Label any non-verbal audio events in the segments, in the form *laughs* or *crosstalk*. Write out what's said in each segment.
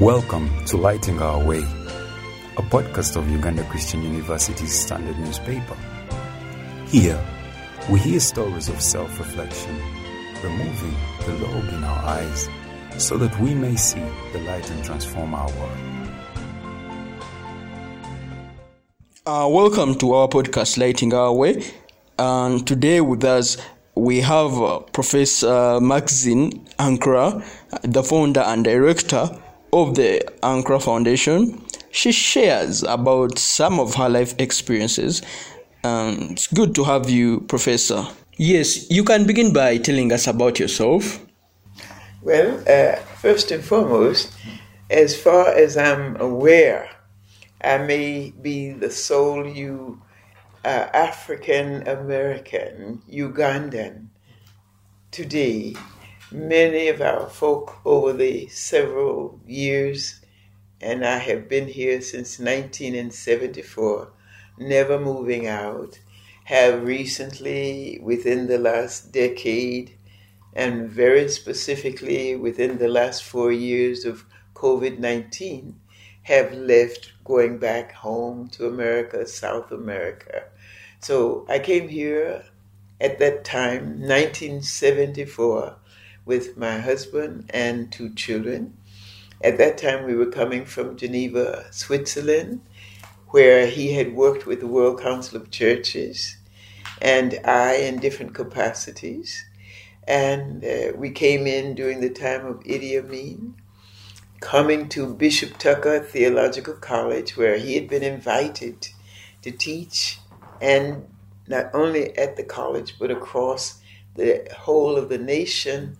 Welcome to Lighting Our Way, a podcast of Uganda Christian University's standard newspaper. Here, we hear stories of self reflection, removing the log in our eyes so that we may see the light and transform our world. Uh, welcome to our podcast, Lighting Our Way. And today with us, we have uh, Professor Maxine Ankrah, the founder and director of the Ankrah Foundation. She shares about some of her life experiences. Um, it's good to have you, Professor. Yes, you can begin by telling us about yourself. Well, uh, first and foremost, as far as I'm aware, I may be the sole you uh, African American, Ugandan today many of our folk over the several years, and I have been here since 1974, never moving out, have recently, within the last decade, and very specifically within the last four years of COVID 19, have left going back home to America, South America. So I came here at that time, 1974 with my husband and two children. At that time, we were coming from Geneva, Switzerland, where he had worked with the World Council of Churches, and I in different capacities. And uh, we came in during the time of Idi Amin, coming to Bishop Tucker Theological College, where he had been invited to teach, and not only at the college, but across the whole of the nation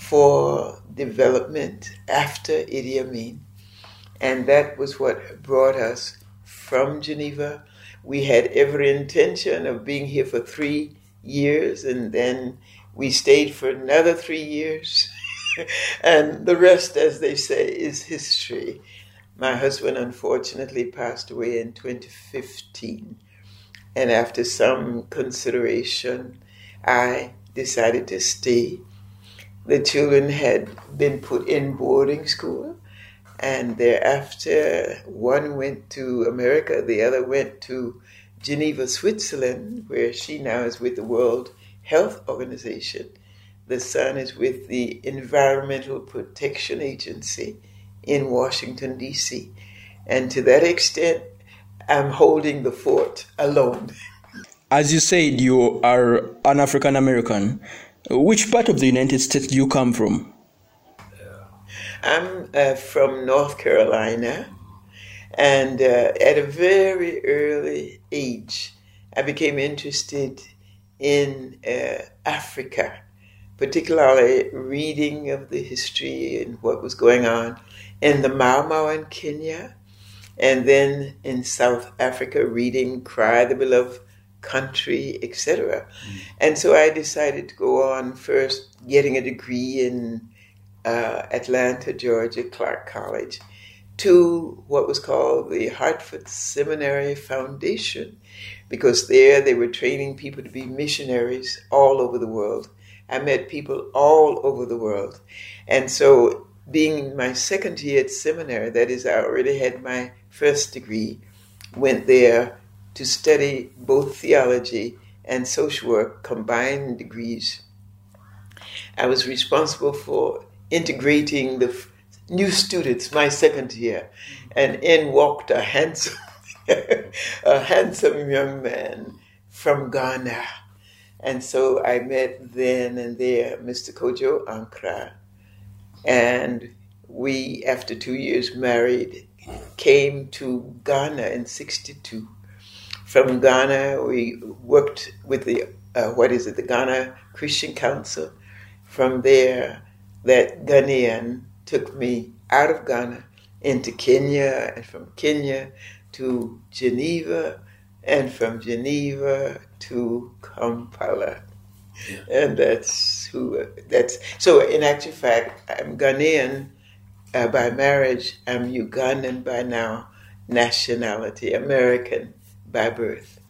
for development after Idi Amin. And that was what brought us from Geneva. We had every intention of being here for three years, and then we stayed for another three years. *laughs* and the rest, as they say, is history. My husband unfortunately passed away in 2015. And after some consideration, I decided to stay the children had been put in boarding school, and thereafter one went to America, the other went to Geneva, Switzerland, where she now is with the World Health Organization. The son is with the Environmental Protection Agency in Washington, D.C. And to that extent, I'm holding the fort alone. As you said, you are an African American. Which part of the United States do you come from? I'm uh, from North Carolina, and uh, at a very early age, I became interested in uh, Africa, particularly reading of the history and what was going on in the Mau Mau in Kenya, and then in South Africa, reading Cry the Beloved country, etc. Mm. And so I decided to go on first getting a degree in uh, Atlanta, Georgia, Clark College, to what was called the Hartford Seminary Foundation, because there they were training people to be missionaries all over the world. I met people all over the world. And so, being my second year at seminary, that is, I already had my first degree, went there to study both theology and social work, combined degrees. I was responsible for integrating the f- new students my second year, and in walked a handsome, *laughs* a handsome young man from Ghana. And so I met then and there Mr. Kojo Ankrah, and we, after two years married, came to Ghana in 62 from Ghana. We worked with the, uh, what is it, the Ghana Christian Council. From there, that Ghanaian took me out of Ghana into Kenya, and from Kenya to Geneva, and from Geneva to Kampala. Yeah. And that's who, that's, so in actual fact, I'm Ghanaian uh, by marriage, I'm Ugandan by now, nationality, American by birth.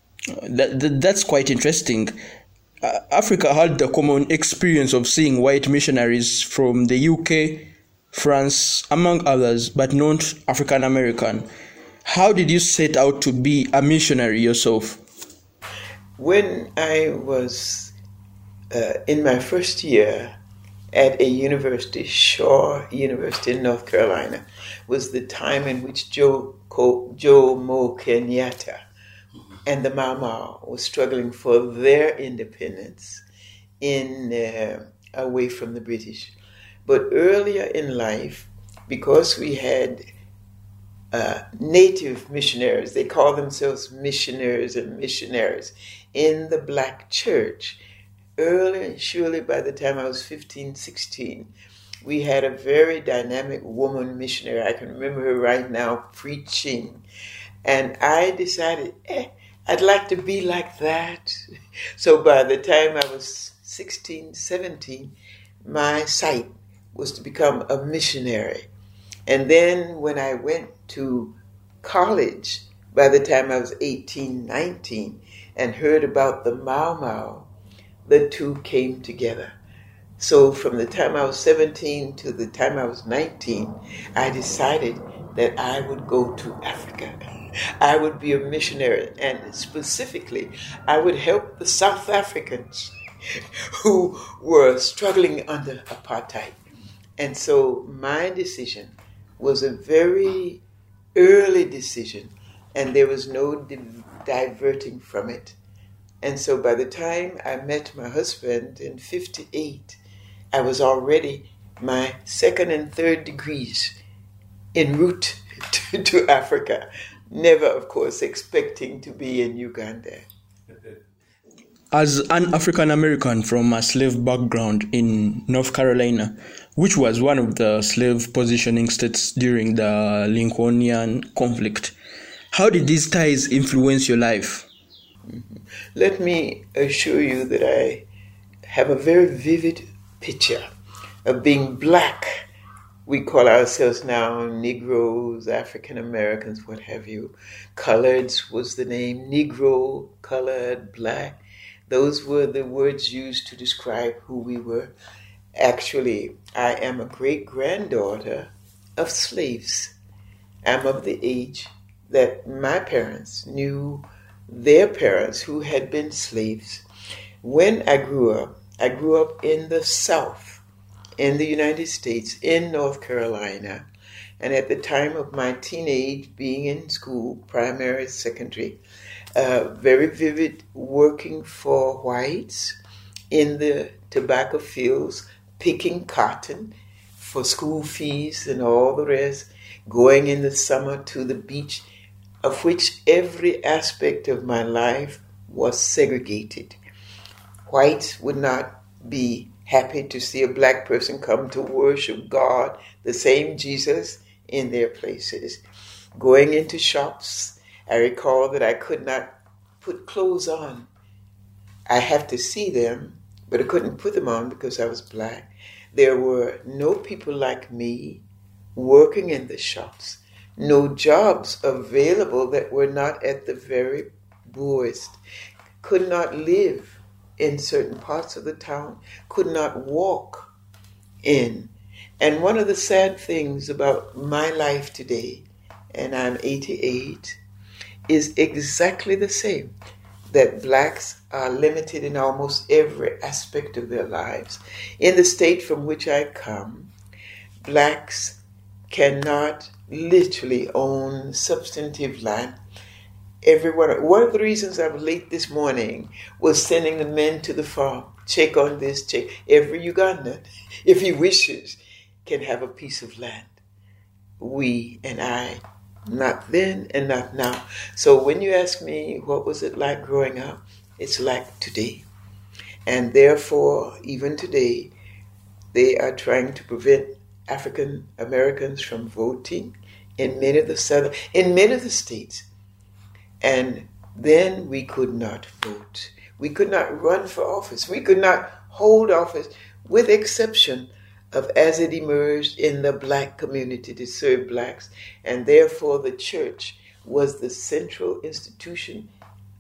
That, that, that's quite interesting. Uh, Africa had the common experience of seeing white missionaries from the UK France, among others, but not African American. How did you set out to be a missionary yourself? When I was uh, in my first year at a university, Shaw University in North Carolina, was the time in which Joe, Jomo Kenyatta and the Mau Mau were struggling for their independence in uh, away from the British. But earlier in life, because we had uh, native missionaries, they call themselves missionaries and missionaries in the black church. Early, surely by the time I was 15, 16, we had a very dynamic woman missionary. I can remember her right now preaching. And I decided, eh, I'd like to be like that. So by the time I was 16, 17, my sight was to become a missionary. And then when I went to college, by the time I was 18, 19, and heard about the Mau Mau, the two came together. So from the time I was 17 to the time I was 19, I decided that I would go to Africa. I would be a missionary, and specifically, I would help the South Africans *laughs* who were struggling under apartheid. And so my decision was a very early decision, and there was no di- diverting from it. And so by the time I met my husband in 58, I was already my second and third degrees en route *laughs* to, to Africa, never, of course, expecting to be in Uganda. As an African American from a slave background in North Carolina, which was one of the slave positioning states during the Lincolnian conflict, how did these ties influence your life? Let me assure you that I have a very vivid picture of being black. We call ourselves now Negroes, African Americans, what have you. Coloreds was the name, Negro, colored, black. Those were the words used to describe who we were. Actually, I am a great granddaughter of slaves. I'm of the age that my parents knew their parents who had been slaves. When I grew up, I grew up in the South, in the United States, in North Carolina. And at the time of my teenage, being in school, primary, secondary, uh, very vivid working for whites in the tobacco fields, picking cotton for school fees and all the rest, going in the summer to the beach, of which every aspect of my life was segregated. Whites would not be happy to see a black person come to worship God, the same Jesus, in their places. Going into shops, I recall that I could not put clothes on. I have to see them, but I couldn't put them on because I was black. There were no people like me working in the shops, no jobs available that were not at the very poorest, could not live in certain parts of the town, could not walk in. And one of the sad things about my life today, and I'm 88, is exactly the same that blacks are limited in almost every aspect of their lives. In the state from which I come, blacks cannot literally own substantive land. Everyone, one of the reasons I was late this morning was sending the men to the farm. Check on this, check. Every Ugandan, *laughs* if he wishes, can have a piece of land. We and I not then and not now. So when you ask me what was it like growing up, it's like today. And therefore, even today, they are trying to prevent African Americans from voting in many of the southern in many of the states. And then we could not vote. We could not run for office. We could not hold office, with exception of as it emerged in the black community to serve blacks, and therefore the church was the central institution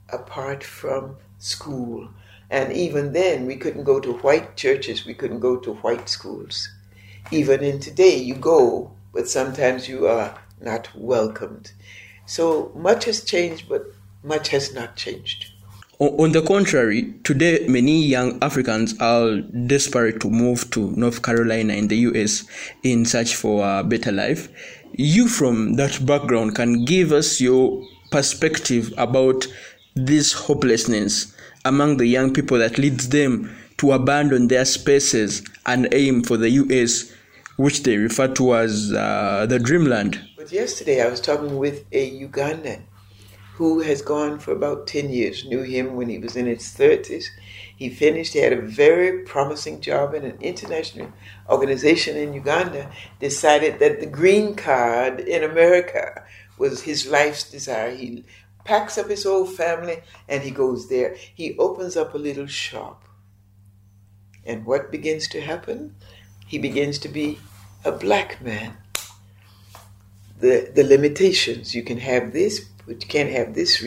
apart from school. And even then, we couldn't go to white churches, we couldn't go to white schools. even in today, you go, but sometimes you are not welcomed. So much has changed, but much has not changed. On the contrary, today many young Africans are desperate to move to North Carolina in the US in search for a better life. You, from that background, can give us your perspective about this hopelessness among the young people that leads them to abandon their spaces and aim for the US, which they refer to as uh, the dreamland. Yesterday I was talking with a Ugandan who has gone for about 10 years. Knew him when he was in his 30s. He finished, he had a very promising job in an international organization in Uganda, decided that the green card in America was his life's desire. He packs up his whole family and he goes there. He opens up a little shop. And what begins to happen? He begins to be a black man. The, the limitations you can have this but you can't have this.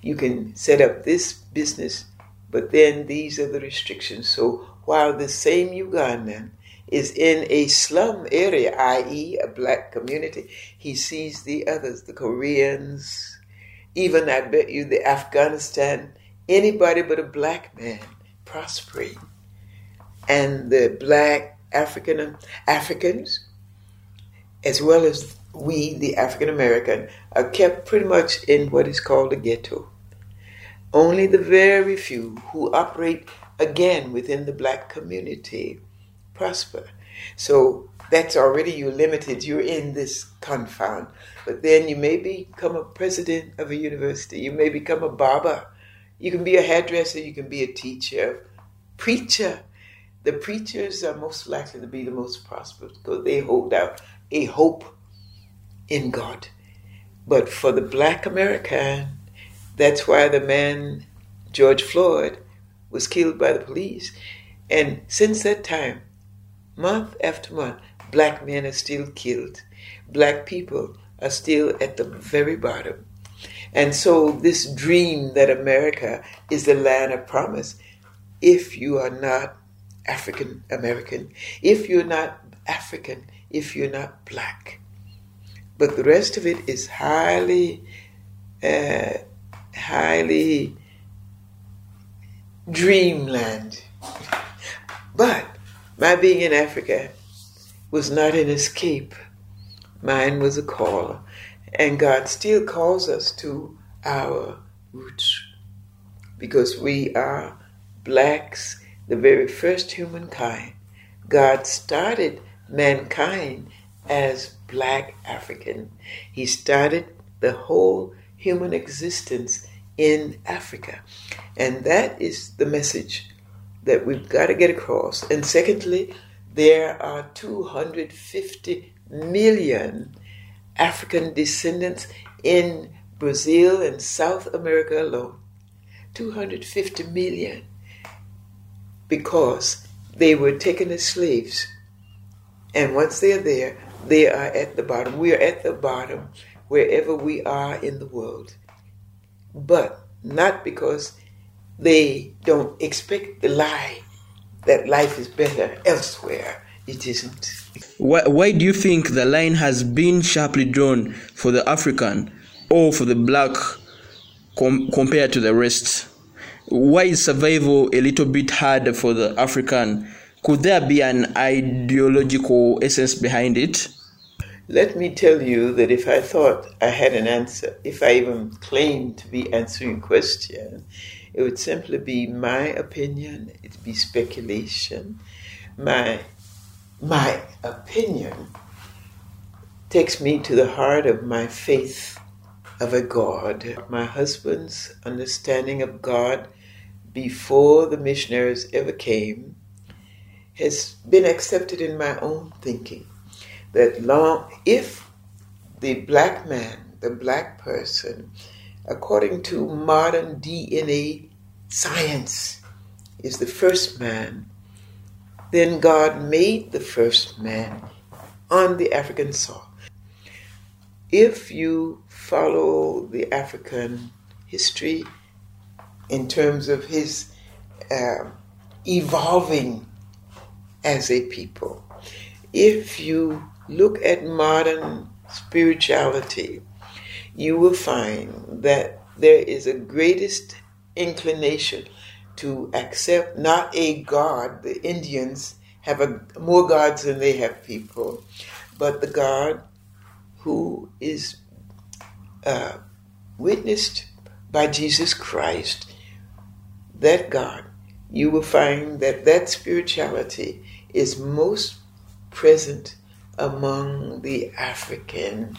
You can set up this business, but then these are the restrictions. So while the same Ugandan is in a slum area, i.e., a black community, he sees the others, the Koreans, even I bet you the Afghanistan, anybody but a black man prospering. And the black African Africans, as well as we, the African American, are kept pretty much in what is called a ghetto. Only the very few who operate again within the black community prosper. So that's already you're limited. You're in this confound. But then you may become a president of a university. You may become a barber. You can be a hairdresser. You can be a teacher, preacher. The preachers are most likely to be the most prosperous because they hold out a hope in God. But for the black American, that's why the man, George Floyd, was killed by the police. And since that time, month after month, black men are still killed. Black people are still at the very bottom. And so, this dream that America is the land of promise, if you are not African American, if you're not African, if you're not black, but the rest of it is highly, uh, highly dreamland. But my being in Africa was not an escape. Mine was a call. And God still calls us to our roots because we are blacks, the very first humankind. God started mankind as black African. He started the whole human existence in Africa. And that is the message that we've got to get across. And secondly, there are 250 million African descendants in Brazil and South America alone. 250 million because they were taken as slaves. And once they're there, they are at the bottom. We are at the bottom wherever we are in the world. But not because they don't expect the lie that life is better elsewhere. It isn't. Why, why do you think the line has been sharply drawn for the African or for the black com- compared to the rest? Why is survival a little bit harder for the African? Could there be an ideological essence behind it? Let me tell you that if I thought I had an answer, if I even claimed to be answering a question, it would simply be my opinion, it'd be speculation. My, my opinion takes me to the heart of my faith of a God. My husband's understanding of God before the missionaries ever came has been accepted in my own thinking that long if the black man, the black person, according to modern DNA science, is the first man, then God made the first man on the African soil. If you follow the African history in terms of his uh, evolving as a people, if you look at modern spirituality, you will find that there is a greatest inclination to accept not a God. The Indians have a, more gods than they have people, but the God who is uh, witnessed by Jesus Christ, that God, you will find that that spirituality is most present among the African.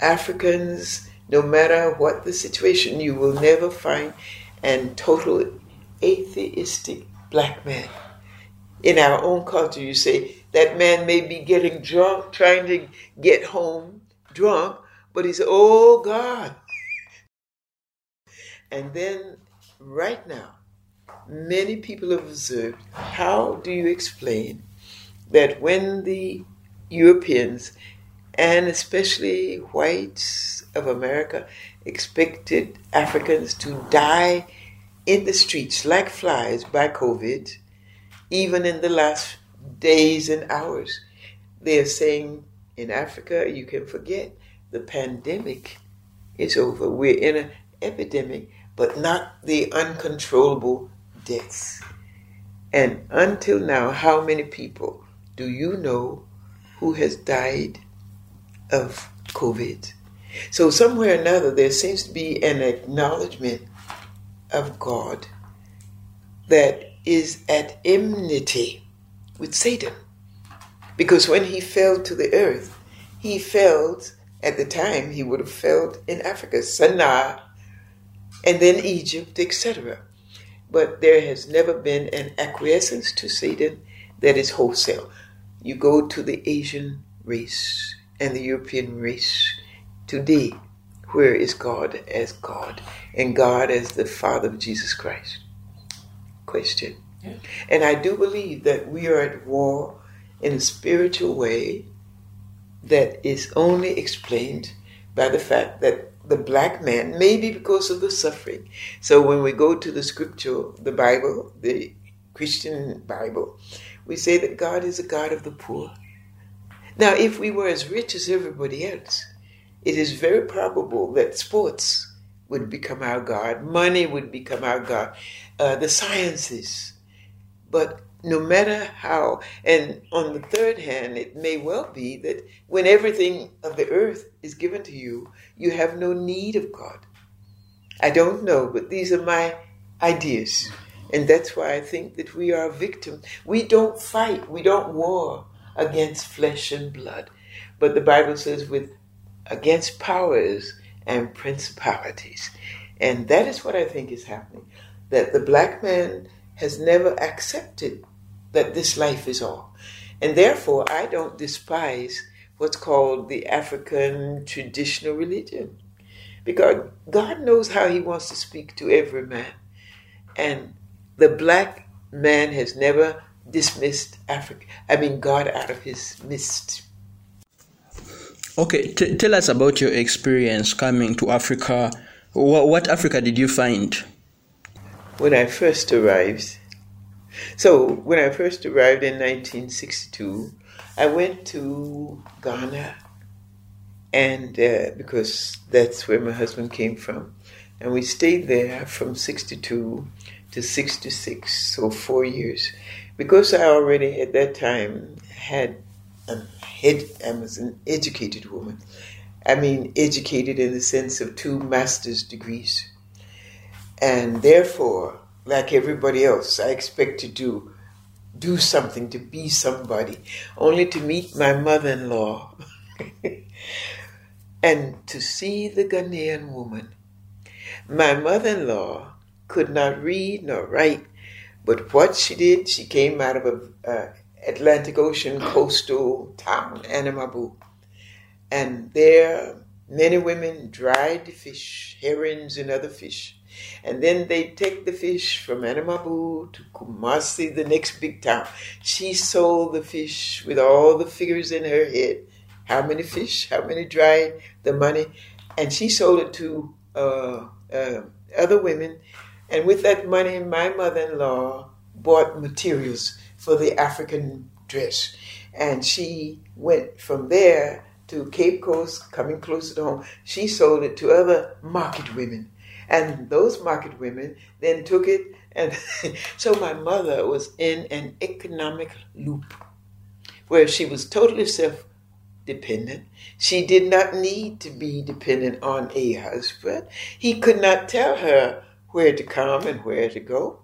Africans, no matter what the situation, you will never find an total atheistic black man. In our own culture, you say that man may be getting drunk, trying to get home drunk, but he's, oh God. and then, right now, many people have observed how do you explain that when the Europeans and especially whites of America expected Africans to die in the streets like flies by COVID, even in the last days and hours. They are saying in Africa, you can forget the pandemic is over. We're in an epidemic, but not the uncontrollable deaths. And until now, how many people do you know who has died of COVID? So, somewhere or another, there seems to be an acknowledgement of God that is at enmity with Satan. Because when he fell to the earth, he fell, at the time, he would have fell in Africa, Sinai, and then Egypt, etc. But there has never been an acquiescence to Satan that is wholesale. You go to the Asian race and the European race today, where is God as God and God as the Father of Jesus Christ? Question. Yeah. And I do believe that we are at war in a spiritual way that is only explained by the fact that the black man, maybe because of the suffering. So when we go to the scripture, the Bible, the Christian Bible, we say that God is a God of the poor. Now, if we were as rich as everybody else, it is very probable that sports would become our God, money would become our God, uh, the sciences. But no matter how, and on the third hand, it may well be that when everything of the earth is given to you, you have no need of God. I don't know, but these are my ideas. And that's why I think that we are a victim. We don't fight, we don't war against flesh and blood. But the Bible says, with against powers and principalities. And that is what I think is happening. That the black man has never accepted that this life is all. And therefore, I don't despise what's called the African traditional religion. Because God knows how He wants to speak to every man. And the black man has never dismissed Africa, I mean, God out of His midst. Okay, T- tell us about your experience coming to Africa. What, what Africa did you find? When I first arrived, so when I first arrived in 1962, I went to Ghana, and uh, because that's where my husband came from, and we stayed there from 62 to 66, so four years. Because I already at that time had head, I was an educated woman. I mean, educated in the sense of two master's degrees. And therefore, like everybody else, I expect to do something, to be somebody, only to meet my mother in law *laughs* and to see the Ghanaian woman. My mother in law could not read nor write, but what she did, she came out of a uh, Atlantic Ocean coastal town, Anamabu, and there many women dried fish, herons, and other fish and then they take the fish from Anamabu to Kumasi, the next big town. She sold the fish with all the figures in her head. How many fish, how many dried, the money. And she sold it to uh, uh, other women. And with that money, my mother in law bought materials for the African dress. And she went from there to Cape Coast, coming closer to home. She sold it to other market women. And those market women then took it. And *laughs* so my mother was in an economic loop where she was totally self dependent. She did not need to be dependent on a husband. He could not tell her where to come and where to go.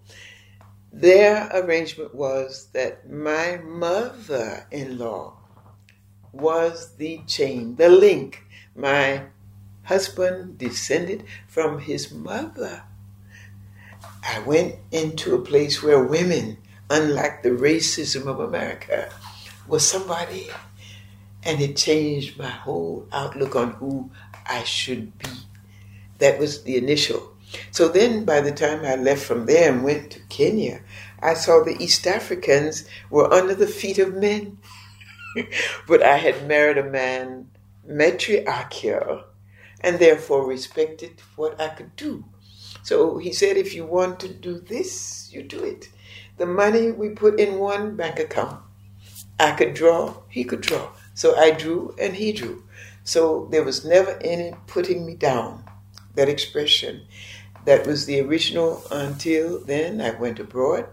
Their arrangement was that my mother in law was the chain, the link. My husband descended from his mother. I went into a place where women, unlike the racism of America, was somebody, and it changed my whole outlook on who I should be. That was the initial. So then, by the time I left from there and went to Kenya, I saw the East Africans were under the feet of men. *laughs* but I had married a man matriarchal and therefore respected what I could do. So he said, if you want to do this, you do it. The money we put in one bank account. I could draw, he could draw. So I drew and he drew. So there was never any putting me down. That expression. That was the original until then. I went abroad.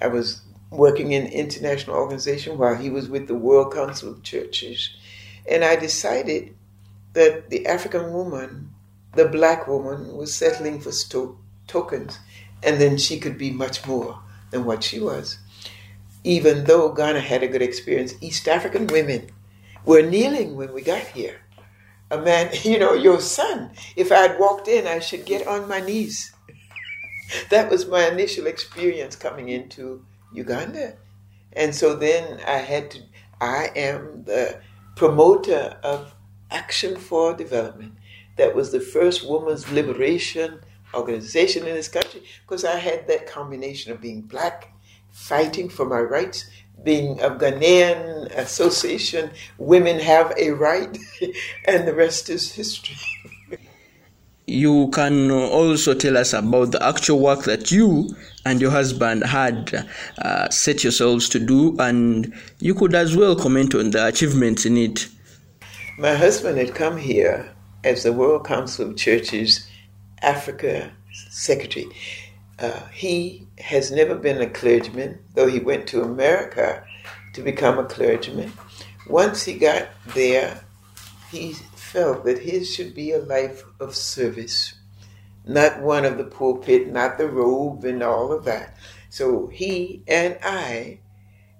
I was working in international organization while he was with the World Council of Churches. And I decided that the African woman, the black woman, was settling for sto- tokens, and then she could be much more than what she was. Even though Ghana had a good experience, East African women were kneeling when we got here. A man, *laughs* you know, your son, if I had walked in, I should get on my knees. *laughs* that was my initial experience coming into Uganda. And so then I had to, I am the promoter of Action for Development. That was the first women's liberation organization in this country because I had that combination of being black, fighting for my rights, being a Ghanaian association, women have a right, *laughs* and the rest is history. you can also tell us about the actual work that you and your husband had uh, set yourselves to do, and you could as well comment on the achievements in it. My husband had come here as the World Council of Churches Africa Secretary. Uh, he has never been a clergyman, though he went to America to become a clergyman. Once he got there, he felt that his should be a life of service, not one of the pulpit, not the robe and all of that. So he and I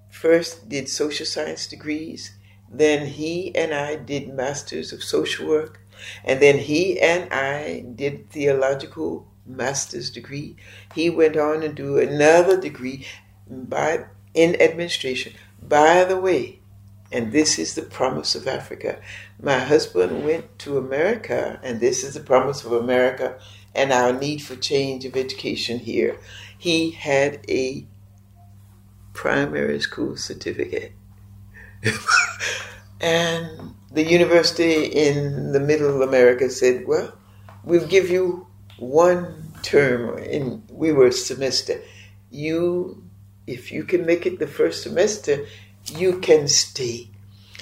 first did social science degrees, then he and I did masters of social work, and then he and I did theological master's degree. He went on to do another degree by in administration. By the way, and this is the promise of Africa. My husband went to America, and this is the promise of America and our need for change of education here. He had a primary school certificate. *laughs* and the university in the middle of America said, Well, we'll give you one term, and we were semester. You, if you can make it the first semester, you can stay.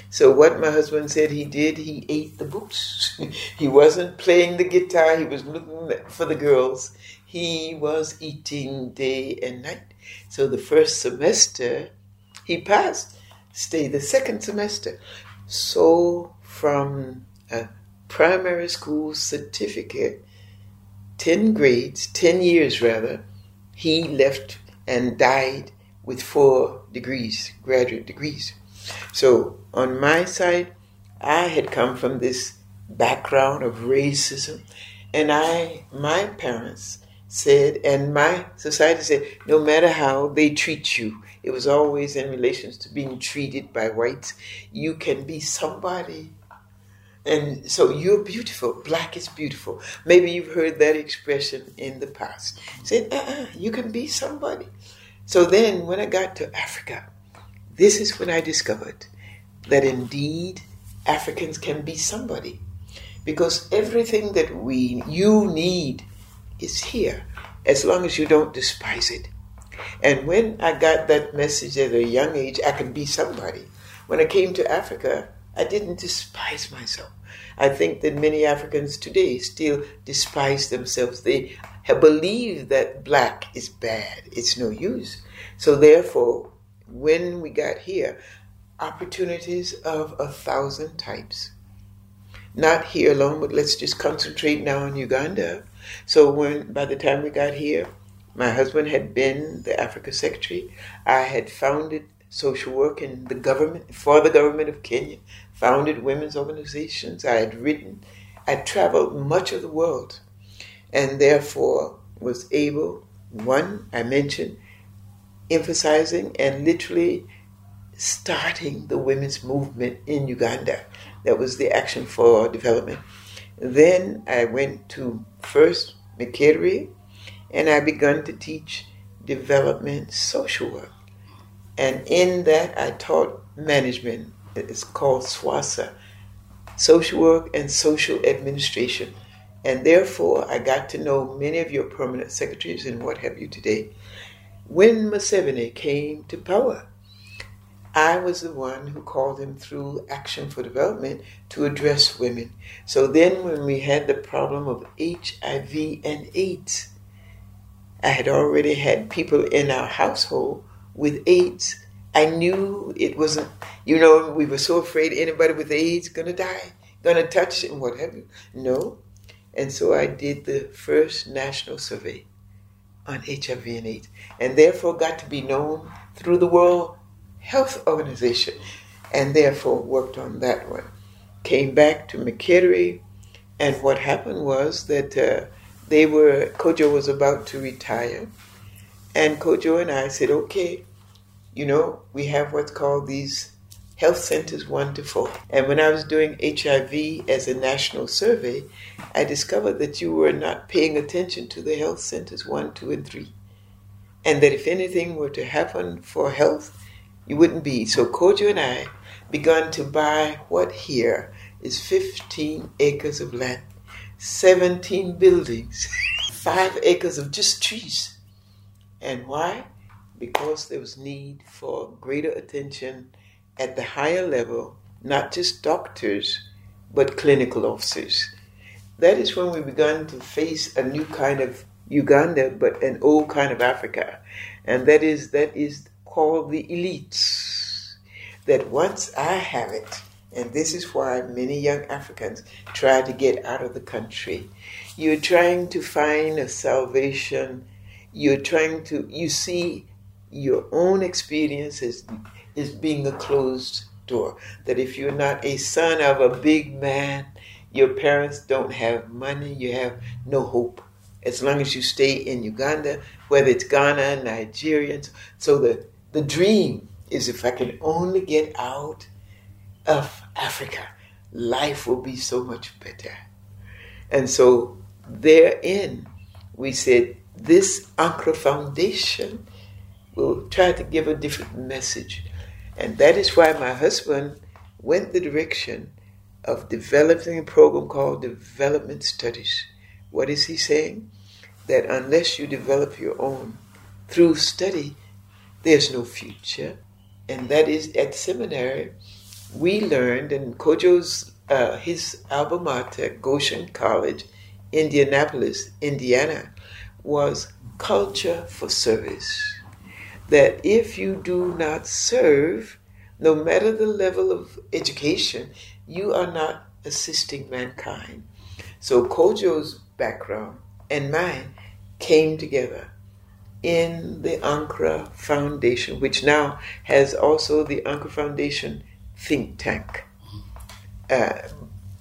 So what my husband said he did, he ate the books. *laughs* he wasn't playing the guitar, he was looking for the girls. He was eating day and night. So the first semester he passed, Stay the second semester. So from a primary school certificate, 10 grades, 10 years rather, he left and died with four degrees, graduate degrees. So on my side, I had come from this background of racism, and I, my parents said, and my society said, no matter how they treat you, it was always in relations to being treated by whites, you can be somebody. And so you're beautiful. Black is beautiful. Maybe you've heard that expression in the past. Said, uh-uh, you can be somebody. So then, when I got to Africa, this is when I discovered that indeed Africans can be somebody. Because everything that we you need is here, as long as you don't despise it. And when I got that message at a young age, I can be somebody. when I came to Africa, I didn't despise myself. I think that many Africans today still despise themselves. They believe that black is bad, it's no use. So, therefore, when we got here, opportunities of a thousand types. Not here alone, but let's just concentrate now on Uganda. So, when by the time we got here, my husband had been the Africa Secretary. I had founded social work in the government, for the government of Kenya, founded women's organizations. I had written, I traveled much of the world, and therefore was able, one, I mentioned, emphasizing and literally starting the women's movement in Uganda. That was the Action for Development. Then I went to first Makerere, and I began to teach development social work. And in that, I taught management. It's called SWASA, social work and social administration. And therefore, I got to know many of your permanent secretaries and what have you today. When Museveni came to power, I was the one who called him through Action for Development to address women. So then, when we had the problem of HIV and AIDS, I had already had people in our household with AIDS. I knew it wasn't, you know, we were so afraid anybody with AIDS gonna die, gonna touch it and what have you. No. And so I did the first national survey on HIV and AIDS, and therefore got to be known through the World Health Organization, and therefore worked on that one. Came back to Makerere, and what happened was that uh, they were, Kojo was about to retire, and Kojo and I said, okay, you know, we have what's called these health centers one to four. And when I was doing HIV as a national survey, I discovered that you were not paying attention to the health centers one, two, and three. And that if anything were to happen for health, you wouldn't be. So Kojo and I began to buy what here is 15 acres of land, 17 buildings, *laughs* five acres of just trees. And why? Because there was need for greater attention at the higher level, not just doctors, but clinical officers. That is when we began to face a new kind of Uganda, but an old kind of Africa. And that is that is called the elites. That once I have it, and this is why many young Africans try to get out of the country. You're trying to find a salvation. You're trying to, you see your own experience is, is being a closed door. That if you're not a son of a big man, your parents don't have money, you have no hope. As long as you stay in Uganda, whether it's Ghana, Nigerians. So the, the dream is if I can only get out of Africa, life will be so much better. And so therein, we said, this Ankrah Foundation will try to give a different message. And that is why my husband went the direction of developing a program called Development Studies. What is he saying? That unless you develop your own through study, there's no future. And that is at seminary, we learned, and Kojo's, uh, his alma mater, Goshen College, Indianapolis, Indiana, was culture for service that if you do not serve, no matter the level of education, you are not assisting mankind. So Kojo's background and mine came together in the Ankrah Foundation, which now has also the Ankrah Foundation think tank, uh,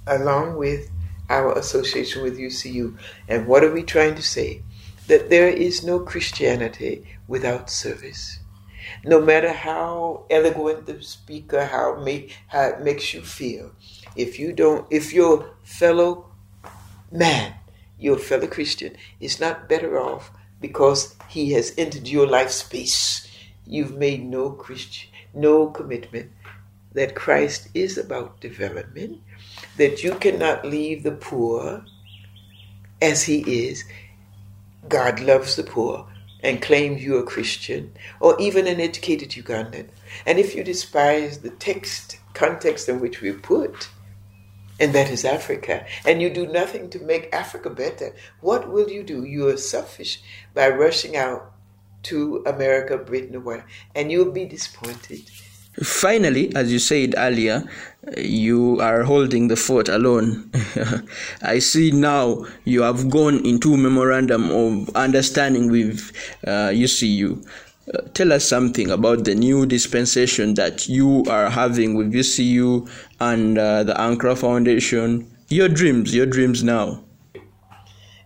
along with our association with UCU. And what are we trying to say? That there is no Christianity without service. No matter how eloquent the speaker, how, make, how it makes you feel, if you don't, if your fellow man, your fellow Christian, is not better off because he has entered your life space, you've made no Christian, no commitment that Christ is about development, that you cannot leave the poor as he is. God loves the poor, and claim you're a Christian or even an educated Ugandan. And if you despise the text, context in which we put, and that is Africa, and you do nothing to make Africa better, what will you do? You are selfish by rushing out to America, Britain, or whatever, and you'll be disappointed. Finally, as you said earlier, you are holding the fort alone. *laughs* I see now you have gone into memorandum of understanding with uh, UCU. Uh, tell us something about the new dispensation that you are having with UCU and uh, the Ankrah Foundation. Your dreams, your dreams now.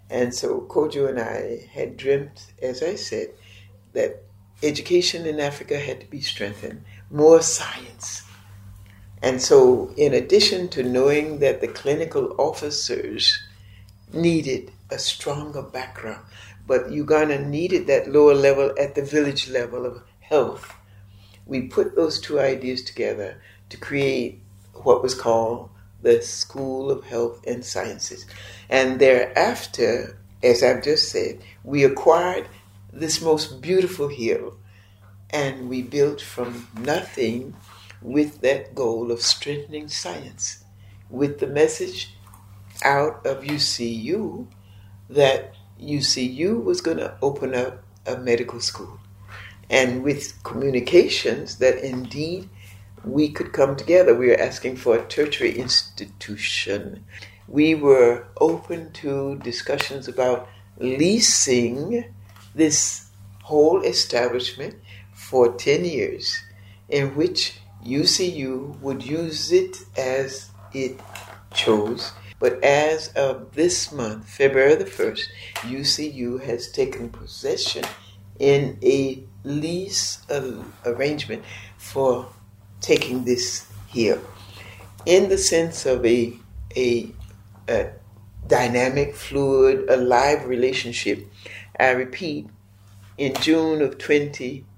And so Kojo and I had dreamt, as I said, that education in Africa had to be strengthened, more science. And so, in addition to knowing that the clinical officers needed a stronger background, but Uganda needed that lower level at the village level of health. We put those two ideas together to create what was called the School of Health and Sciences. And thereafter, as I've just said, we acquired this most beautiful hill and we built from nothing with that goal of strengthening science, with the message out of UCU that UCU was going to open up a medical school. And with communications, that indeed we could come together. We were asking for a tertiary institution. We were open to discussions about leasing this whole establishment for 10 years, in which UCU would use it as it chose but as of this month, February the 1st, UCU has taken possession in a lease arrangement for taking this here in the sense of a, a, a dynamic, fluid, alive relationship. I repeat, in June of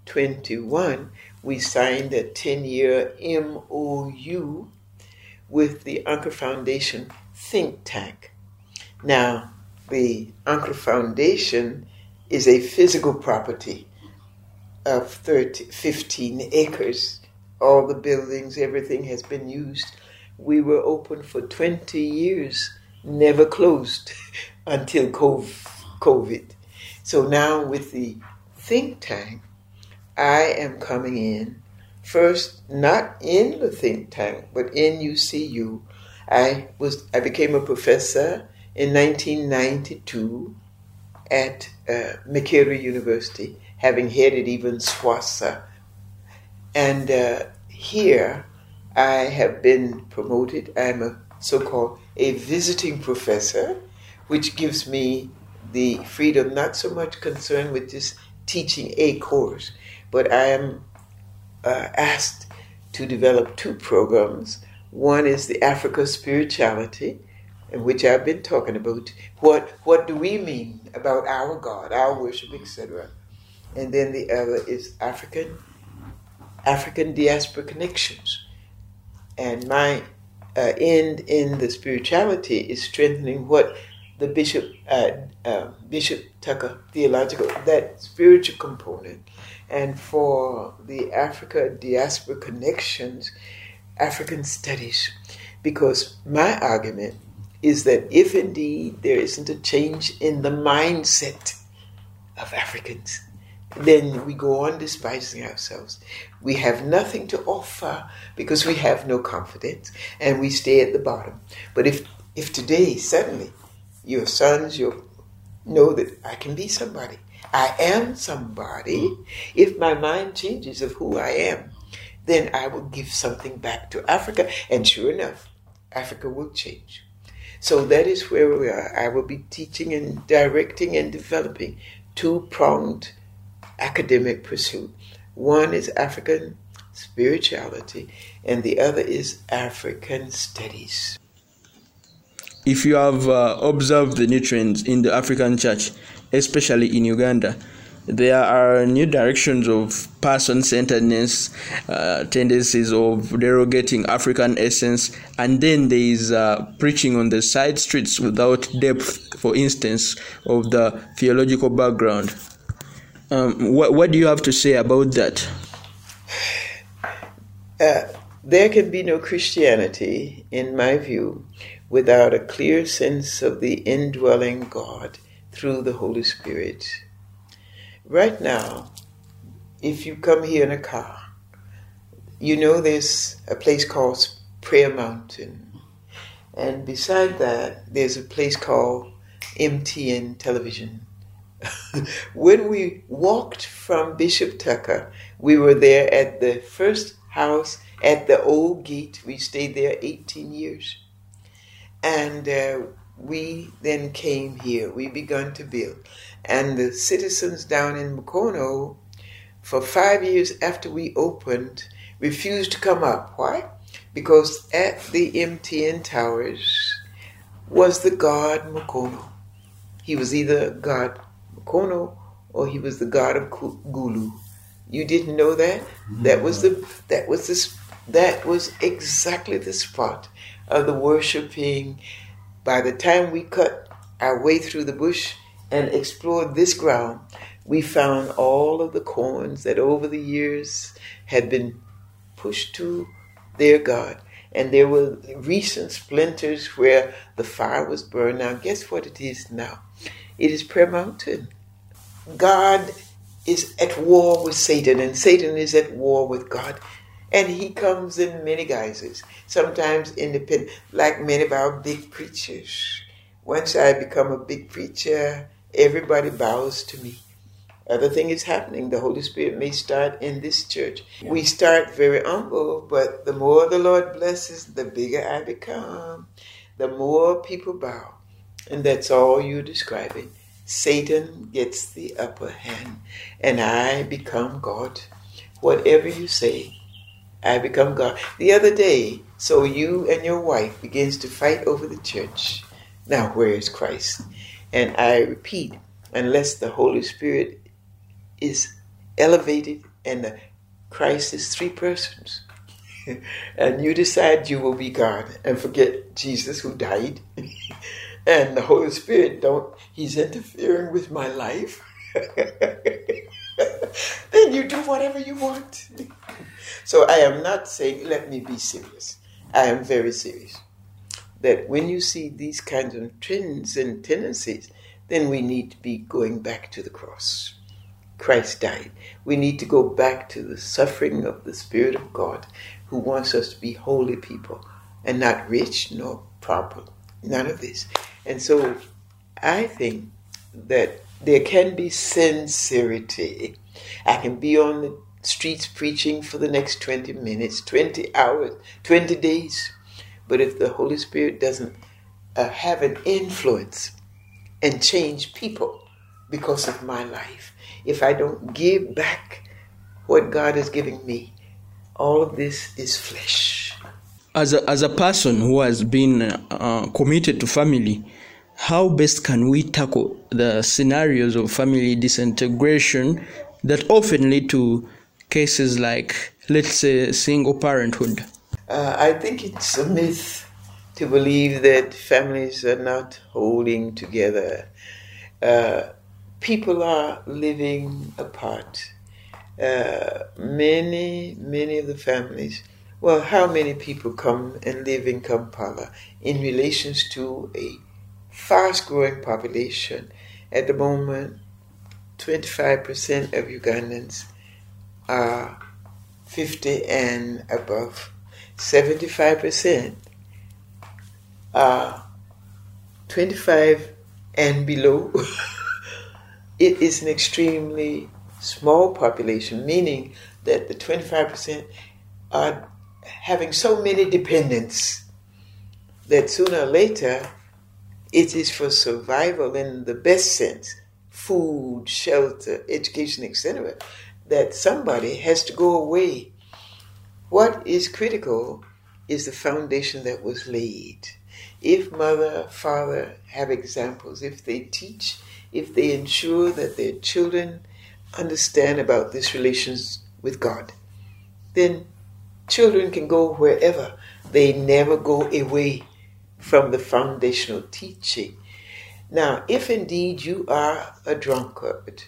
2021, we signed a 10 year MOU with the Ankrah Foundation think tank. Now, the Ankrah Foundation is a physical property of 30, 15 acres. All the buildings, everything has been used. We were open for 20 years, never closed *laughs* until COVID. So now, with the think tank, I am coming in first, not in the think tank, but in UCU I was I became a professor in 1992 at uh, University, having headed even SWASA. And uh, here I have been promoted. I'm a so-called a visiting professor, which gives me the freedom, not so much concerned with just teaching a course, but I am uh, asked to develop two programs one is the Africa spirituality, in which I've been talking about. What what do we mean about our God, our worship, etc. And then the other is African African diaspora connections. And my uh, end in the spirituality is strengthening what the bishop uh, uh, Bishop Tucker theological that spiritual component, and for the Africa diaspora connections African studies because my argument is that if indeed there isn't a change in the mindset of Africans, then we go on despising ourselves. We have nothing to offer because we have no confidence and we stay at the bottom. But if, if today, suddenly, your sons, you know that I can be somebody, I am somebody, if my mind changes of who I am, then I will give something back to Africa. And sure enough, Africa will change. So that is where we are. I will be teaching and directing and developing two pronged academic pursuit. One is African spirituality, and the other is African studies. If you have uh, observed the new trends in the African church, especially in Uganda, there are new directions of person centeredness, uh, tendencies of derogating African essence, and then there is uh, preaching on the side streets without depth, for instance, of the theological background. Um, what, what do you have to say about that? Uh, there can be no Christianity, in my view, without a clear sense of the indwelling God through the Holy Spirit. Right now, if you come here in a car, you know there's a place called Prayer Mountain. And beside that, there's a place called MTN Television. *laughs* when we walked from Bishop Tucker, we were there at the first house at the old gate. We stayed there 18 years. And uh, we then came here. We begun to build. And the citizens down in Mukono, for five years after we opened, refused to come up. Why? Because at the MTN Towers was the god Mukono. He was either god Mukono or he was the god of Gulu. You didn't know that? That was the that was this that was exactly the spot of the worshiping. By the time we cut our way through the bush and explored this ground, we found all of the corns that over the years had been pushed to their God. And there were recent splinters where the fire was burned. Now, guess what it is now? It is Prayer Mountain. God is at war with Satan, and Satan is at war with God. And he comes in many guises, sometimes independent, like many of our big preachers. Once I become a big preacher, everybody bows to me. Other thing is happening. The Holy Spirit may start in this church. We start very humble, but the more the Lord blesses, the bigger I become. The more people bow. And that's all you're describing. Satan gets the upper hand, and I become God. Whatever you say, I become God. The other day, so you and your wife begins to fight over the church. Now, where is Christ? And I repeat, unless the Holy Spirit is elevated and Christ is three persons, *laughs* and you decide you will be God and forget Jesus who died, *laughs* and the Holy Spirit don't, he's interfering with my life, *laughs* then you do whatever you want. So I am not saying, let me be serious. I am very serious. That when you see these kinds of trends and tendencies, then we need to be going back to the cross. Christ died. We need to go back to the suffering of the Spirit of God who wants us to be holy people and not rich nor proper. None of this. And so I think that there can be sincerity. I can be on the streets preaching for the next 20 minutes, 20 hours, 20 days. But if the Holy Spirit doesn't uh, have an influence and change people because of my life, if I don't give back what God is giving me, all of this is flesh. As a, as a person who has been uh, committed to family, how best can we tackle the scenarios of family disintegration that often lead to cases like, let's say, single parenthood? Uh, I think it's a myth to believe that families are not holding together. Uh, people are living apart. Uh, many, many of the families, well, how many people come and live in Kampala in relations to a fast growing population? At the moment, 25% of Ugandans are 50 and above. 75% are 25 and below. *laughs* it is an extremely small population, meaning that the 25% are having so many dependents that sooner or later it is for survival in the best sense food, shelter, education, etc. that somebody has to go away. What is critical is the foundation that was laid. If mother, father have examples, if they teach if they ensure that their children understand about these relations with God, then children can go wherever. They never go away from the foundational teaching. Now, if indeed you are a drunkard,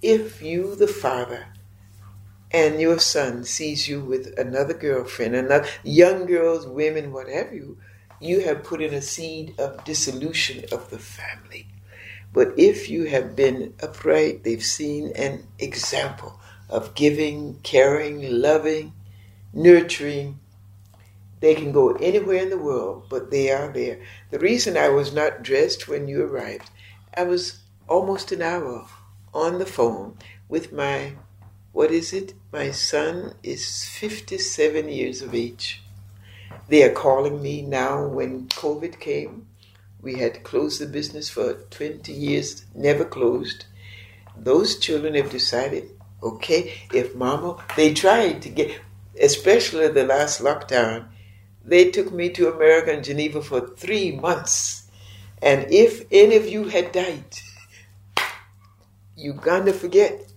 if you, the father, and your son sees you with another girlfriend, another young girls, women, what have you, you have put in a seed of dissolution of the family. But if you have been upright, they've seen an example of giving, caring, loving, nurturing. They can go anywhere in the world, but they are there. The reason I was not dressed when you arrived, I was almost an hour on the phone with my, what is it? My son is 57 years of age. They are calling me now when COVID came we had closed the business for 20 years, never closed. Those children have decided, okay, if mama, they tried to get, especially the last lockdown, they took me to America and Geneva for three months. And if any of you had died, you gonna forget,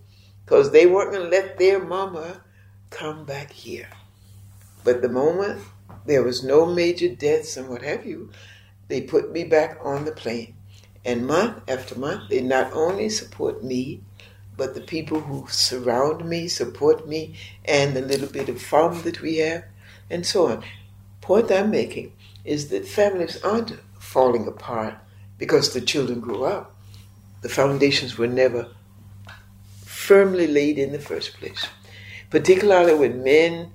because they weren't gonna let their mama come back here. But the moment there was no major deaths and what have you, they put me back on the plane. And month after month, they not only support me, but the people who surround me support me and the little bit of farm that we have, and so on. Point I'm making is that families aren't falling apart because the children grew up. The foundations were never firmly laid in the first place. Particularly when men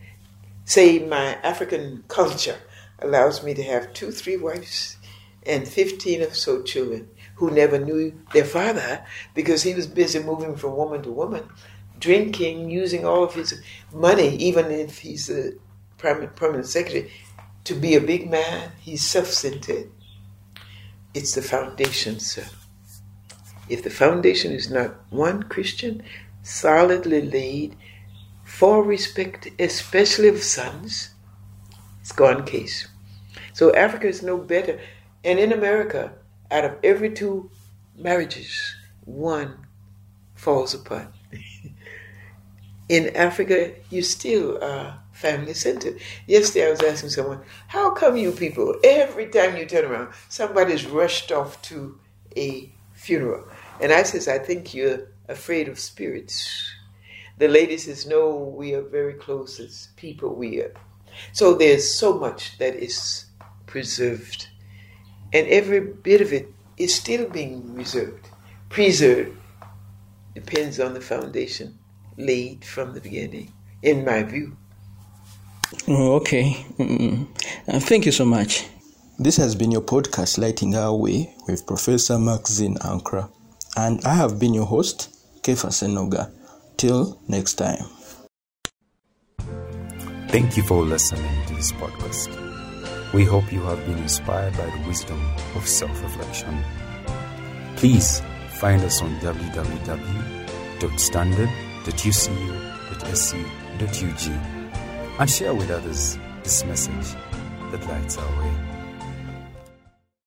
say my African culture allows me to have two, three wives and 15 or so children who never knew their father because he was busy moving from woman to woman, drinking, using all of his money, even if he's a permanent secretary, to be a big man. He's self centered. It's the foundation, sir. If the foundation is not one Christian, solidly laid for respect, especially of sons, it's gone case. So Africa is no better and in America, out of every two marriages, one falls apart. *laughs* in Africa, you still are family centered. Yesterday, I was asking someone, How come you people, every time you turn around, somebody's rushed off to a funeral? And I says, I think you're afraid of spirits. The lady says, No, we are very close as people. We are. So there's so much that is preserved and every bit of it is still being reserved, preserved. Depends on the foundation laid from the beginning, in my view. Oh, okay. Mm-hmm. Uh, thank you so much. This has been your podcast, Lighting Our Way, with Professor Maxine Ankrah. And I have been your host, Kefa Senoga. Till next time. Thank you for listening to this podcast. We hope you have been inspired by the wisdom of self reflection. Please find us on www.standard.ucu.sc.ug and share with others this message that lights our way.